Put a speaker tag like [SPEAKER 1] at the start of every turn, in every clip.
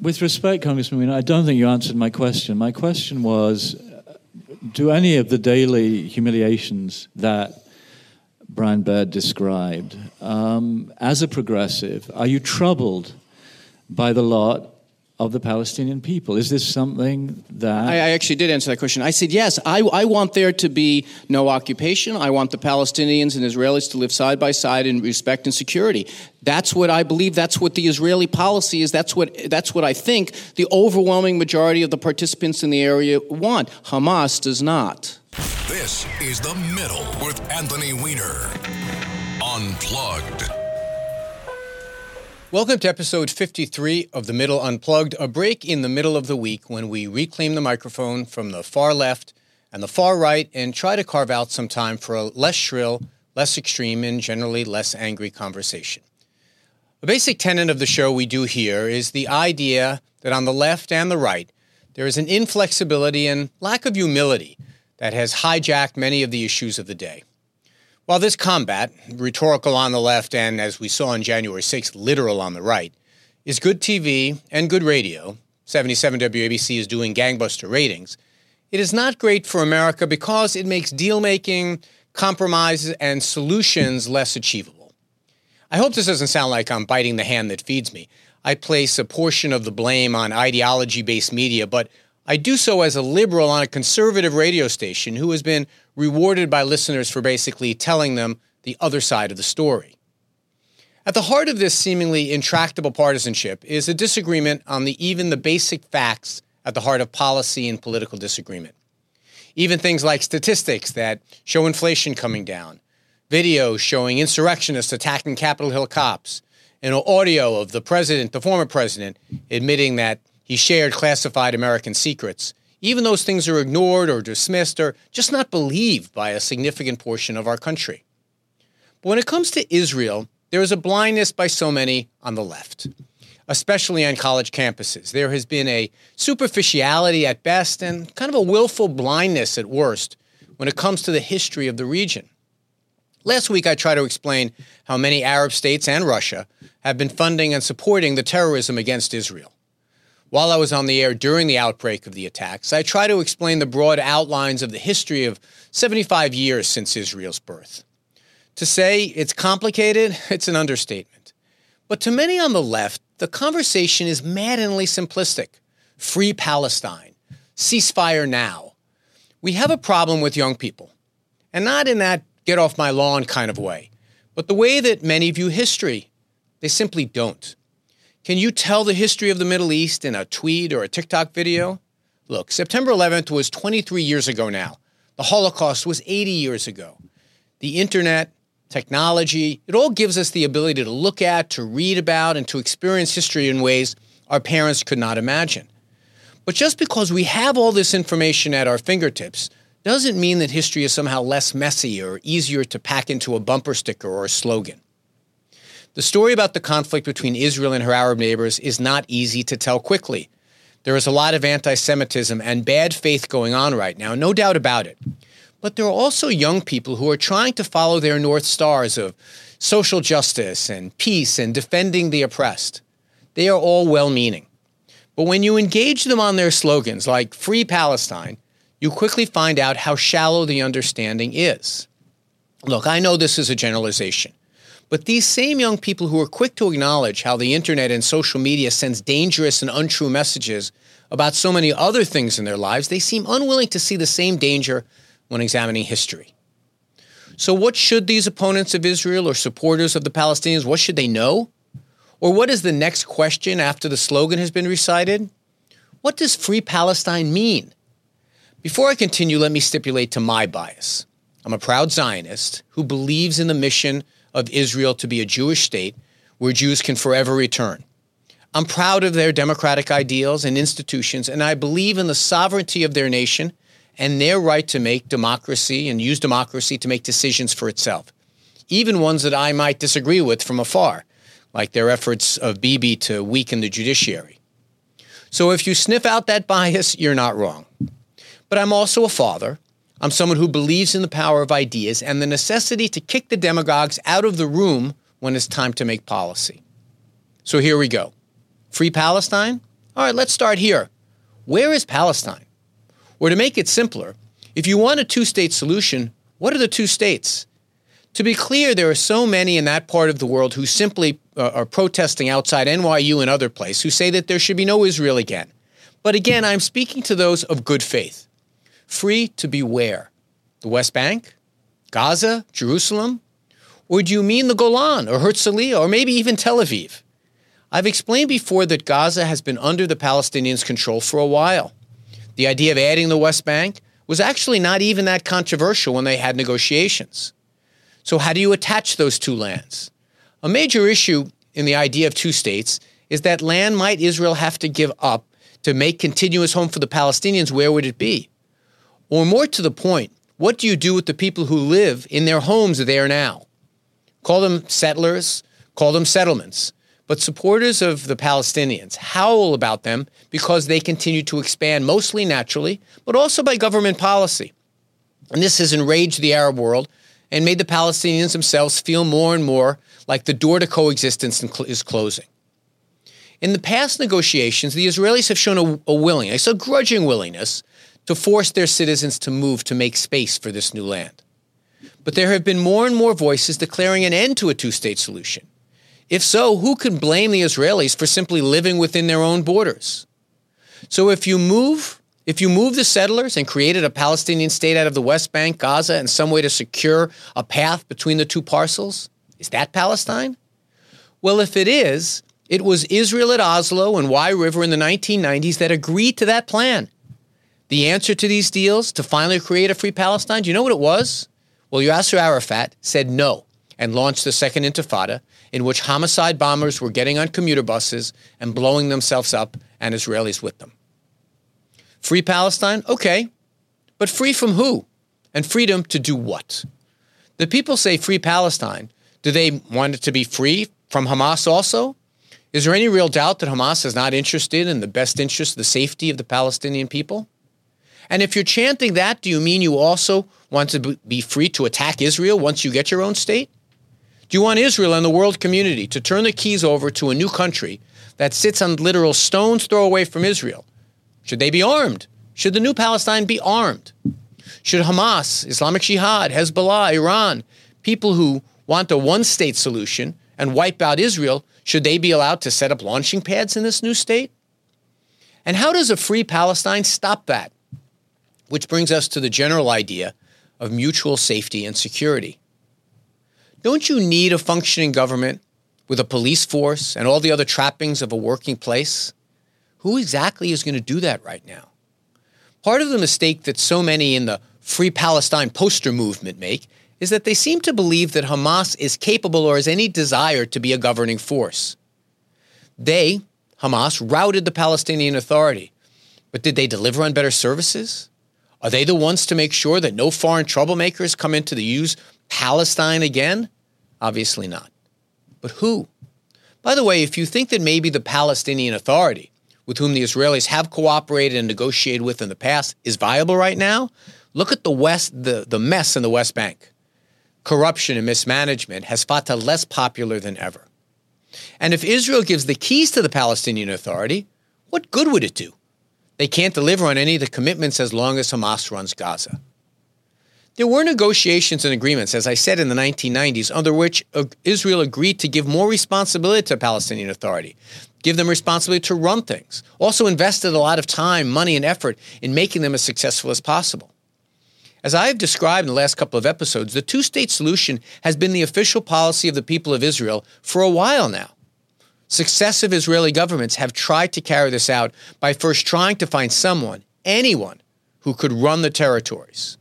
[SPEAKER 1] With respect, Congressman, I don't think you answered my question. My question was do any of the daily humiliations that Brian Baird described, um, as a progressive, are you troubled by the lot of the Palestinian people? Is this something that.
[SPEAKER 2] I, I, actually did answer that question. I said, yes, I, I want there to be no occupation. I want the Palestinians and Israelis to live side by side in respect and security. That's what I believe. That's what the Israeli policy is. That's what, that's what I think the overwhelming majority of the participants in the area want. Hamas does not.
[SPEAKER 3] This is The Middle with Anthony Weiner. Unplugged.
[SPEAKER 4] Welcome to episode 53 of The Middle Unplugged, a break in the middle of the week when we reclaim the microphone from the far left and the far right and try to carve out some time for a less shrill, less extreme, and generally less angry conversation. A basic tenet of the show we do here is the idea that on the left and the right, there is an inflexibility and lack of humility that has hijacked many of the issues of the day. While this combat, rhetorical on the left and, as we saw on January 6th, literal on the right, is good TV and good radio, 77 WABC is doing gangbuster ratings, it is not great for America because it makes deal making, compromises, and solutions less achievable. I hope this doesn't sound like I'm biting the hand that feeds me. I place a portion of the blame on ideology based media, but I do so as a liberal on a conservative radio station who has been rewarded by listeners for basically telling them the other side of the story. At the heart of this seemingly intractable partisanship is a disagreement on the even the basic facts at the heart of policy and political disagreement. Even things like statistics that show inflation coming down, videos showing insurrectionists attacking Capitol Hill cops, and audio of the president, the former president, admitting that he shared classified American secrets. Even those things are ignored or dismissed or just not believed by a significant portion of our country. But when it comes to Israel, there is a blindness by so many on the left, especially on college campuses. There has been a superficiality at best and kind of a willful blindness at worst when it comes to the history of the region. Last week, I tried to explain how many Arab states and Russia have been funding and supporting the terrorism against Israel. While I was on the air during the outbreak of the attacks, I try to explain the broad outlines of the history of 75 years since Israel's birth. To say it's complicated, it's an understatement. But to many on the left, the conversation is maddeningly simplistic free Palestine, ceasefire now. We have a problem with young people, and not in that get off my lawn kind of way, but the way that many view history. They simply don't. Can you tell the history of the Middle East in a tweet or a TikTok video? Look, September 11th was 23 years ago now. The Holocaust was 80 years ago. The internet, technology, it all gives us the ability to look at, to read about, and to experience history in ways our parents could not imagine. But just because we have all this information at our fingertips doesn't mean that history is somehow less messy or easier to pack into a bumper sticker or a slogan. The story about the conflict between Israel and her Arab neighbors is not easy to tell quickly. There is a lot of anti Semitism and bad faith going on right now, no doubt about it. But there are also young people who are trying to follow their North Stars of social justice and peace and defending the oppressed. They are all well meaning. But when you engage them on their slogans like Free Palestine, you quickly find out how shallow the understanding is. Look, I know this is a generalization. But these same young people who are quick to acknowledge how the internet and social media sends dangerous and untrue messages about so many other things in their lives, they seem unwilling to see the same danger when examining history. So what should these opponents of Israel or supporters of the Palestinians, what should they know? Or what is the next question after the slogan has been recited? What does free Palestine mean? Before I continue, let me stipulate to my bias. I'm a proud Zionist who believes in the mission of Israel to be a Jewish state where Jews can forever return. I'm proud of their democratic ideals and institutions, and I believe in the sovereignty of their nation and their right to make democracy and use democracy to make decisions for itself, even ones that I might disagree with from afar, like their efforts of Bibi to weaken the judiciary. So if you sniff out that bias, you're not wrong. But I'm also a father, I'm someone who believes in the power of ideas and the necessity to kick the demagogues out of the room when it's time to make policy. So here we go. Free Palestine? All right, let's start here. Where is Palestine? Or to make it simpler, if you want a two state solution, what are the two states? To be clear, there are so many in that part of the world who simply uh, are protesting outside NYU and other places who say that there should be no Israel again. But again, I'm speaking to those of good faith. Free to be where? The West Bank? Gaza? Jerusalem? Or do you mean the Golan or Herzliya or maybe even Tel Aviv? I've explained before that Gaza has been under the Palestinians' control for a while. The idea of adding the West Bank was actually not even that controversial when they had negotiations. So, how do you attach those two lands? A major issue in the idea of two states is that land might Israel have to give up to make continuous home for the Palestinians, where would it be? Or more to the point, what do you do with the people who live in their homes there now? Call them settlers, call them settlements. But supporters of the Palestinians howl about them because they continue to expand, mostly naturally, but also by government policy. And this has enraged the Arab world and made the Palestinians themselves feel more and more like the door to coexistence is closing. In the past negotiations, the Israelis have shown a, a willingness, a grudging willingness, to force their citizens to move to make space for this new land. But there have been more and more voices declaring an end to a two state solution. If so, who can blame the Israelis for simply living within their own borders? So if you move if you move the settlers and created a Palestinian state out of the West Bank, Gaza, and some way to secure a path between the two parcels, is that Palestine? Well, if it is, it was Israel at Oslo and Wye River in the 1990s that agreed to that plan. The answer to these deals to finally create a free Palestine, do you know what it was? Well, Yasser Arafat said no and launched the Second Intifada, in which homicide bombers were getting on commuter buses and blowing themselves up and Israelis with them. Free Palestine? Okay. But free from who? And freedom to do what? The people say free Palestine. Do they want it to be free from Hamas also? Is there any real doubt that Hamas is not interested in the best interest, the safety of the Palestinian people? And if you're chanting that, do you mean you also want to be free to attack Israel once you get your own state? Do you want Israel and the world community to turn the keys over to a new country that sits on literal stone's throw away from Israel should they be armed? Should the new Palestine be armed? Should Hamas, Islamic Jihad, Hezbollah, Iran, people who want a one state solution and wipe out Israel, should they be allowed to set up launching pads in this new state? And how does a free Palestine stop that? Which brings us to the general idea of mutual safety and security. Don't you need a functioning government with a police force and all the other trappings of a working place? Who exactly is going to do that right now? Part of the mistake that so many in the Free Palestine poster movement make is that they seem to believe that Hamas is capable or has any desire to be a governing force. They, Hamas, routed the Palestinian Authority. But did they deliver on better services? Are they the ones to make sure that no foreign troublemakers come into the use Palestine again? Obviously not. But who? By the way, if you think that maybe the Palestinian Authority with whom the Israelis have cooperated and negotiated with in the past is viable right now, look at the West, the, the mess in the West Bank. Corruption and mismanagement has Fatah less popular than ever. And if Israel gives the keys to the Palestinian Authority, what good would it do? They can't deliver on any of the commitments as long as Hamas runs Gaza. There were negotiations and agreements, as I said in the 1990s, under which uh, Israel agreed to give more responsibility to Palestinian Authority give them responsibility to run things. Also invested a lot of time, money, and effort in making them as successful as possible. As I have described in the last couple of episodes, the two state solution has been the official policy of the people of Israel for a while now. Successive Israeli governments have tried to carry this out by first trying to find someone, anyone, who could run the territories.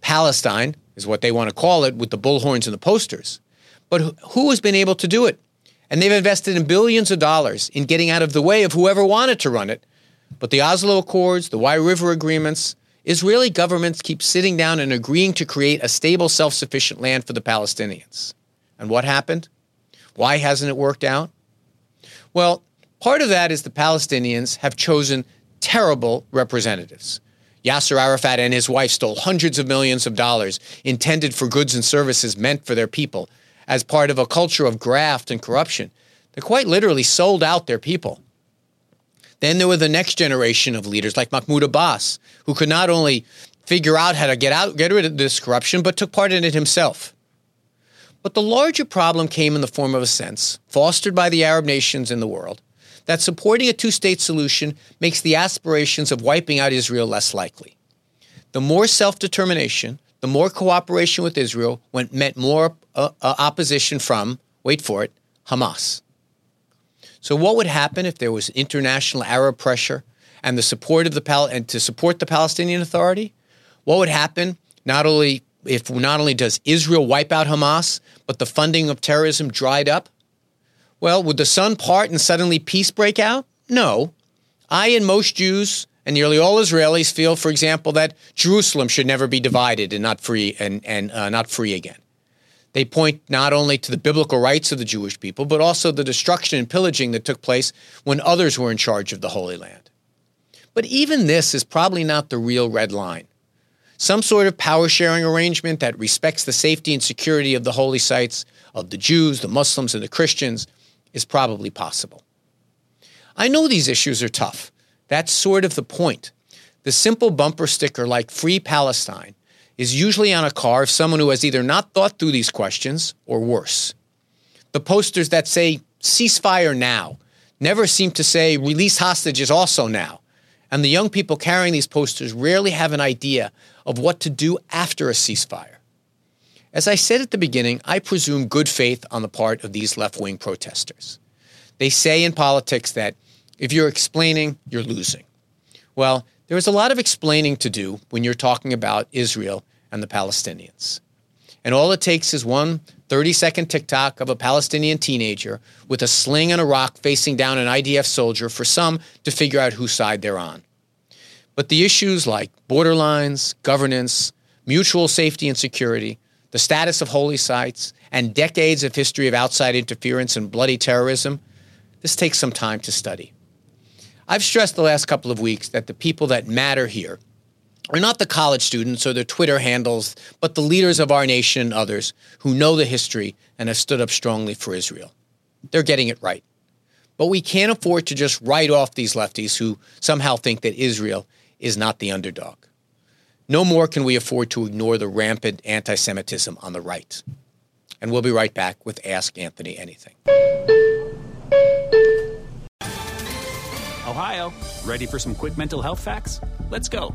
[SPEAKER 4] Palestine is what they want to call it with the bullhorns and the posters. But who has been able to do it? And they've invested in billions of dollars in getting out of the way of whoever wanted to run it. But the Oslo Accords, the Wye River agreements, Israeli governments keep sitting down and agreeing to create a stable, self sufficient land for the Palestinians. And what happened? Why hasn't it worked out? Well, part of that is the Palestinians have chosen terrible representatives. Yasser Arafat and his wife stole hundreds of millions of dollars intended for goods and services meant for their people as part of a culture of graft and corruption. They quite literally sold out their people. Then there were the next generation of leaders like Mahmoud Abbas, who could not only figure out how to get out, get rid of this corruption, but took part in it himself. But the larger problem came in the form of a sense, fostered by the Arab nations in the world, that supporting a two state solution makes the aspirations of wiping out Israel less likely. The more self determination, the more cooperation with Israel went, meant more uh, uh, opposition from, wait for it, Hamas. So, what would happen if there was international Arab pressure and the support of the Pal- and to support the Palestinian Authority? What would happen not only if not only does Israel wipe out Hamas, but the funding of terrorism dried up? Well, would the sun part and suddenly peace break out? No. I and most Jews and nearly all Israelis feel, for example, that Jerusalem should never be divided and not free and, and uh, not free again. They point not only to the biblical rights of the Jewish people, but also the destruction and pillaging that took place when others were in charge of the Holy Land. But even this is probably not the real red line. Some sort of power sharing arrangement that respects the safety and security of the holy sites, of the Jews, the Muslims, and the Christians is probably possible. I know these issues are tough. That's sort of the point. The simple bumper sticker like Free Palestine is usually on a car of someone who has either not thought through these questions or worse. The posters that say ceasefire now never seem to say release hostages also now. And the young people carrying these posters rarely have an idea of what to do after a ceasefire. As I said at the beginning, I presume good faith on the part of these left wing protesters. They say in politics that if you're explaining, you're losing. Well, there is a lot of explaining to do when you're talking about Israel and the Palestinians. And all it takes is one 30 second TikTok of a Palestinian teenager with a sling and a rock facing down an IDF soldier for some to figure out whose side they're on. But the issues like border lines, governance, mutual safety and security, the status of holy sites, and decades of history of outside interference and bloody terrorism, this takes some time to study. I've stressed the last couple of weeks that the people that matter here are not the college students or their Twitter handles, but the leaders of our nation and others who know the history and have stood up strongly for Israel. They're getting it right. But we can't afford to just write off these lefties who somehow think that Israel is not the underdog. No more can we afford to ignore the rampant anti Semitism on the right. And we'll be right back with Ask Anthony Anything.
[SPEAKER 5] Ohio, ready for some quick mental health facts? Let's go.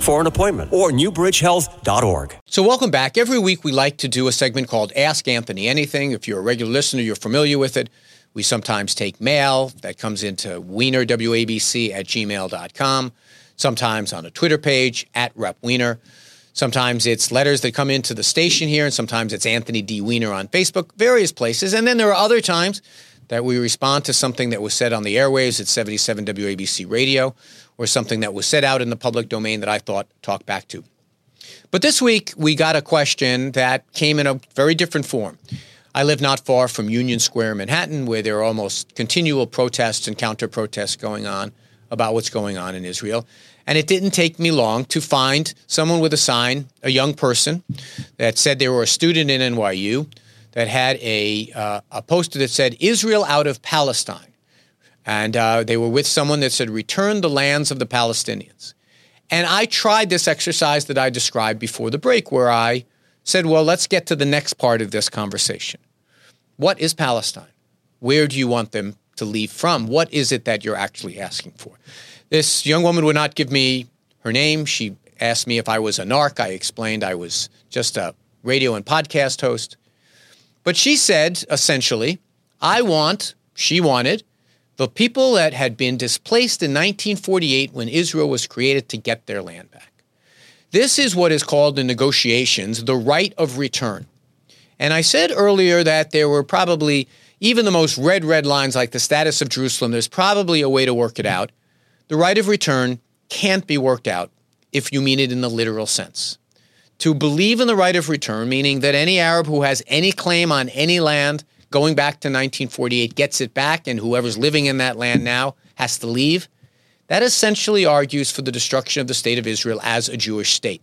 [SPEAKER 6] for an appointment or newbridgehealth.org.
[SPEAKER 4] So, welcome back. Every week we like to do a segment called Ask Anthony Anything. If you're a regular listener, you're familiar with it. We sometimes take mail that comes into Weiner, W-A-B-C, at gmail.com. Sometimes on a Twitter page, at Rep Weiner. Sometimes it's letters that come into the station here, and sometimes it's Anthony D. Weiner on Facebook, various places. And then there are other times that we respond to something that was said on the airwaves at 77 WABC radio or something that was said out in the public domain that I thought talked back to. But this week, we got a question that came in a very different form. I live not far from Union Square, in Manhattan, where there are almost continual protests and counter protests going on about what's going on in Israel. And it didn't take me long to find someone with a sign, a young person, that said they were a student in NYU, that had a, uh, a poster that said, Israel out of Palestine. And uh, they were with someone that said, Return the lands of the Palestinians. And I tried this exercise that I described before the break, where I said, Well, let's get to the next part of this conversation. What is Palestine? Where do you want them to leave from? What is it that you're actually asking for? This young woman would not give me her name. She asked me if I was a narc. I explained I was just a radio and podcast host. But she said, essentially, I want, she wanted, the people that had been displaced in 1948 when Israel was created to get their land back. This is what is called in negotiations the right of return. And I said earlier that there were probably, even the most red, red lines like the status of Jerusalem, there's probably a way to work it out. The right of return can't be worked out if you mean it in the literal sense. To believe in the right of return, meaning that any Arab who has any claim on any land going back to 1948 gets it back, and whoever's living in that land now has to leave, that essentially argues for the destruction of the state of Israel as a Jewish state.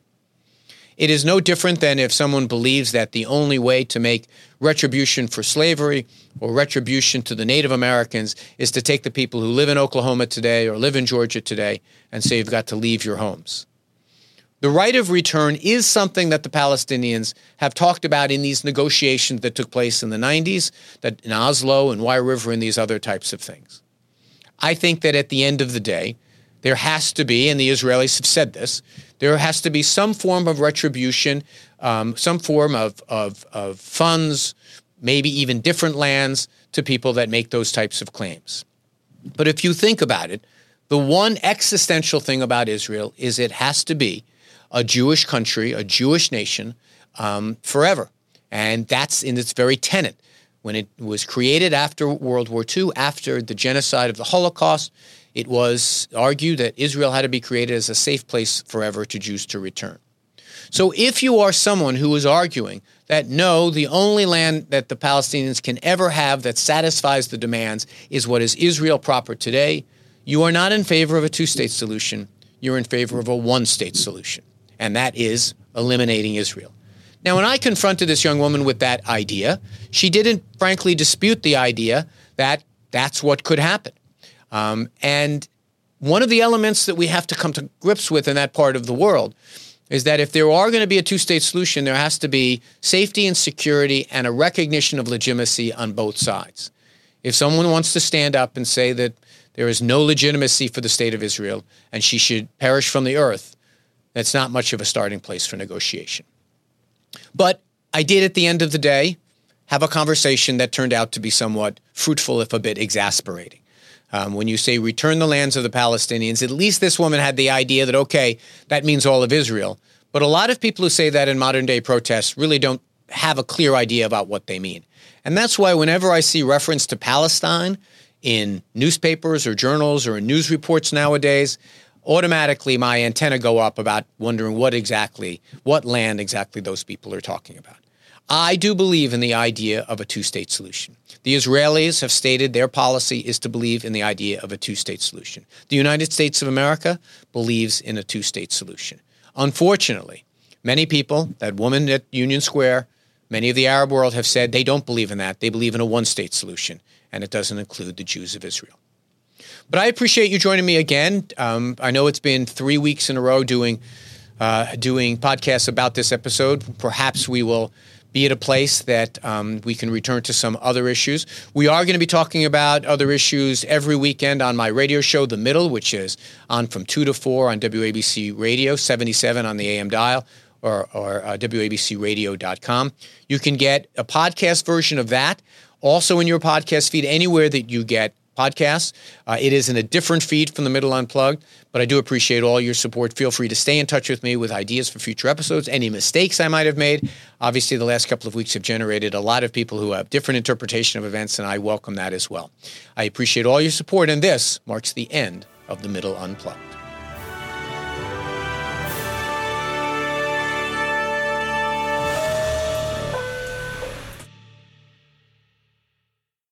[SPEAKER 4] It is no different than if someone believes that the only way to make retribution for slavery or retribution to the Native Americans is to take the people who live in Oklahoma today or live in Georgia today and say you've got to leave your homes. The right of return is something that the Palestinians have talked about in these negotiations that took place in the 90s, that in Oslo and Wye River and these other types of things. I think that at the end of the day, there has to be, and the Israelis have said this, there has to be some form of retribution, um, some form of, of, of funds, maybe even different lands to people that make those types of claims. But if you think about it, the one existential thing about Israel is it has to be a Jewish country, a Jewish nation um, forever. And that's in its very tenet. When it was created after World War II, after the genocide of the Holocaust, it was argued that Israel had to be created as a safe place forever to Jews to return. So if you are someone who is arguing that no, the only land that the Palestinians can ever have that satisfies the demands is what is Israel proper today, you are not in favor of a two state solution. You're in favor of a one state solution, and that is eliminating Israel. Now, when I confronted this young woman with that idea, she didn't frankly dispute the idea that that's what could happen. Um, and one of the elements that we have to come to grips with in that part of the world is that if there are going to be a two state solution, there has to be safety and security and a recognition of legitimacy on both sides. If someone wants to stand up and say that there is no legitimacy for the state of Israel and she should perish from the earth, that's not much of a starting place for negotiation. But I did at the end of the day have a conversation that turned out to be somewhat fruitful, if a bit exasperating. Um, when you say return the lands of the Palestinians, at least this woman had the idea that, okay, that means all of Israel. But a lot of people who say that in modern day protests really don't have a clear idea about what they mean. And that's why whenever I see reference to Palestine in newspapers or journals or in news reports nowadays, automatically my antenna go up about wondering what exactly, what land exactly those people are talking about. I do believe in the idea of a two state solution. The Israelis have stated their policy is to believe in the idea of a two state solution. The United States of America believes in a two state solution. Unfortunately, many people, that woman at Union Square, many of the Arab world have said they don't believe in that. They believe in a one state solution, and it doesn't include the Jews of Israel. But I appreciate you joining me again. Um, I know it's been three weeks in a row doing uh, doing podcasts about this episode. Perhaps we will be at a place that um, we can return to some other issues. We are going to be talking about other issues every weekend on my radio show, The Middle, which is on from 2 to 4 on WABC Radio, 77 on the AM dial, or, or uh, WABCRadio.com. You can get a podcast version of that also in your podcast feed anywhere that you get podcasts. Uh, it is in a different feed from the Middle Unplugged, but I do appreciate all your support. Feel free to stay in touch with me with ideas for future episodes, any mistakes I might have made. Obviously, the last couple of weeks have generated a lot of people who have different interpretation of events, and I welcome that as well. I appreciate all your support, and this marks the end of the Middle Unplugged.